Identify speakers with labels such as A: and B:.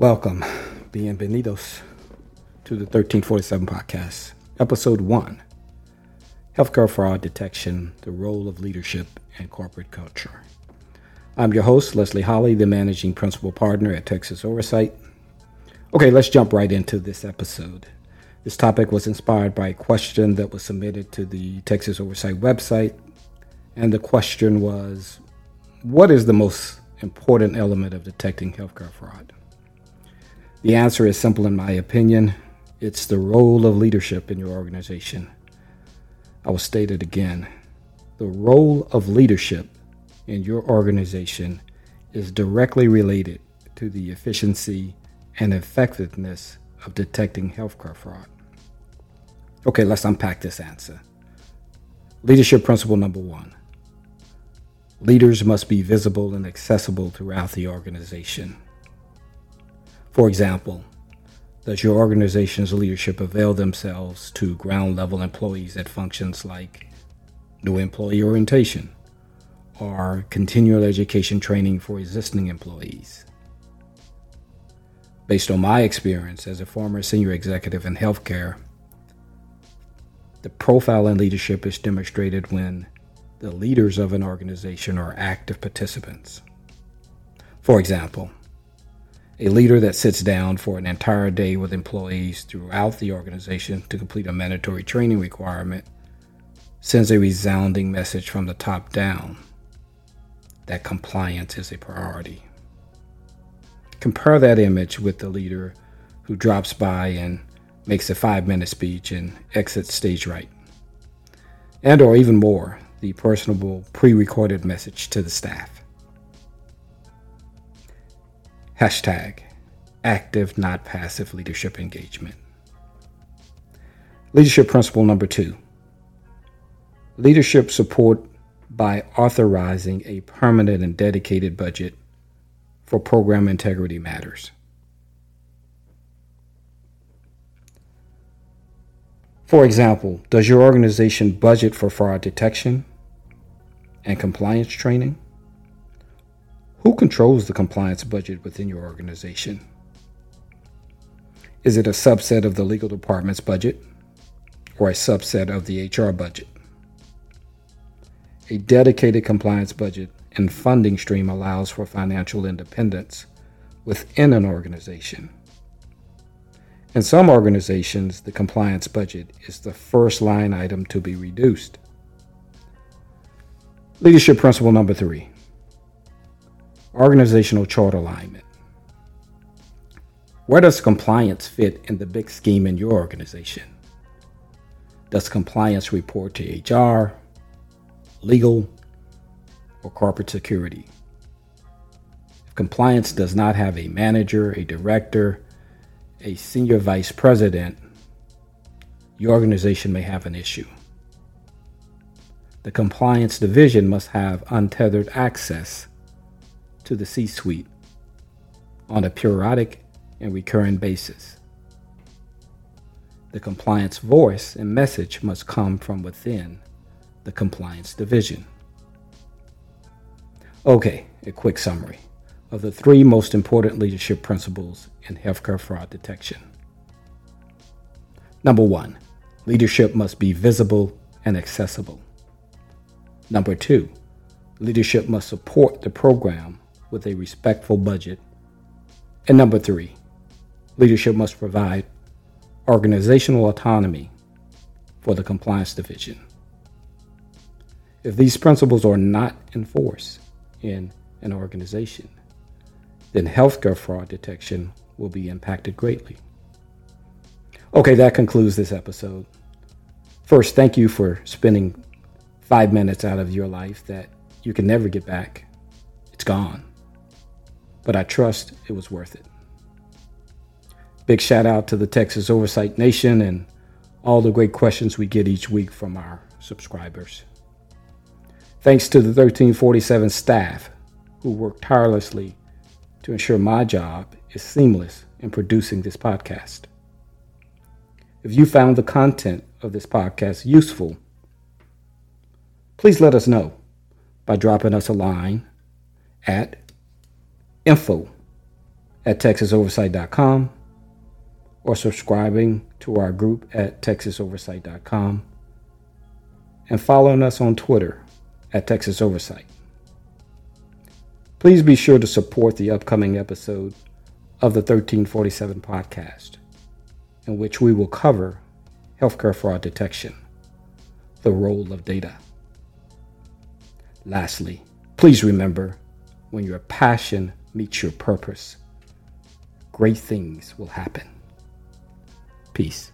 A: Welcome, bienvenidos to the 1347 podcast, episode one Healthcare Fraud Detection The Role of Leadership and Corporate Culture. I'm your host, Leslie Holly, the managing principal partner at Texas Oversight. Okay, let's jump right into this episode. This topic was inspired by a question that was submitted to the Texas Oversight website, and the question was What is the most important element of detecting healthcare fraud? The answer is simple, in my opinion it's the role of leadership in your organization. I will state it again. The role of leadership in your organization is directly related to the efficiency and effectiveness of detecting healthcare fraud. Okay, let's unpack this answer. Leadership principle number one leaders must be visible and accessible throughout the organization. For example, does your organization's leadership avail themselves to ground level employees at functions like new employee orientation or continual education training for existing employees? Based on my experience as a former senior executive in healthcare, the profile in leadership is demonstrated when the leaders of an organization are active participants. For example, a leader that sits down for an entire day with employees throughout the organization to complete a mandatory training requirement sends a resounding message from the top down that compliance is a priority. Compare that image with the leader who drops by and makes a five minute speech and exits stage right. And or even more, the personable pre-recorded message to the staff. Hashtag active, not passive leadership engagement. Leadership principle number two leadership support by authorizing a permanent and dedicated budget for program integrity matters. For example, does your organization budget for fraud detection and compliance training? Who controls the compliance budget within your organization? Is it a subset of the legal department's budget or a subset of the HR budget? A dedicated compliance budget and funding stream allows for financial independence within an organization. In some organizations, the compliance budget is the first line item to be reduced. Leadership principle number three organizational chart alignment. Where does compliance fit in the big scheme in your organization? Does compliance report to HR, legal, or corporate security? If compliance does not have a manager, a director, a senior vice president, your organization may have an issue. The compliance division must have untethered access to the C suite on a periodic and recurring basis. The compliance voice and message must come from within the compliance division. Okay, a quick summary of the three most important leadership principles in healthcare fraud detection. Number one, leadership must be visible and accessible. Number two, leadership must support the program with a respectful budget. And number three, leadership must provide organizational autonomy for the compliance division. If these principles are not enforced in an organization, then healthcare fraud detection will be impacted greatly. Okay, that concludes this episode. First, thank you for spending five minutes out of your life that you can never get back. It's gone but I trust it was worth it. Big shout out to the Texas Oversight Nation and all the great questions we get each week from our subscribers. Thanks to the 1347 staff who work tirelessly to ensure my job is seamless in producing this podcast. If you found the content of this podcast useful, please let us know by dropping us a line at info at texasoversight.com or subscribing to our group at texasoversight.com and following us on Twitter at Texas Oversight. Please be sure to support the upcoming episode of the 1347 podcast, in which we will cover healthcare fraud detection, the role of data. Lastly, please remember when your passion meets your purpose, great things will happen. Peace.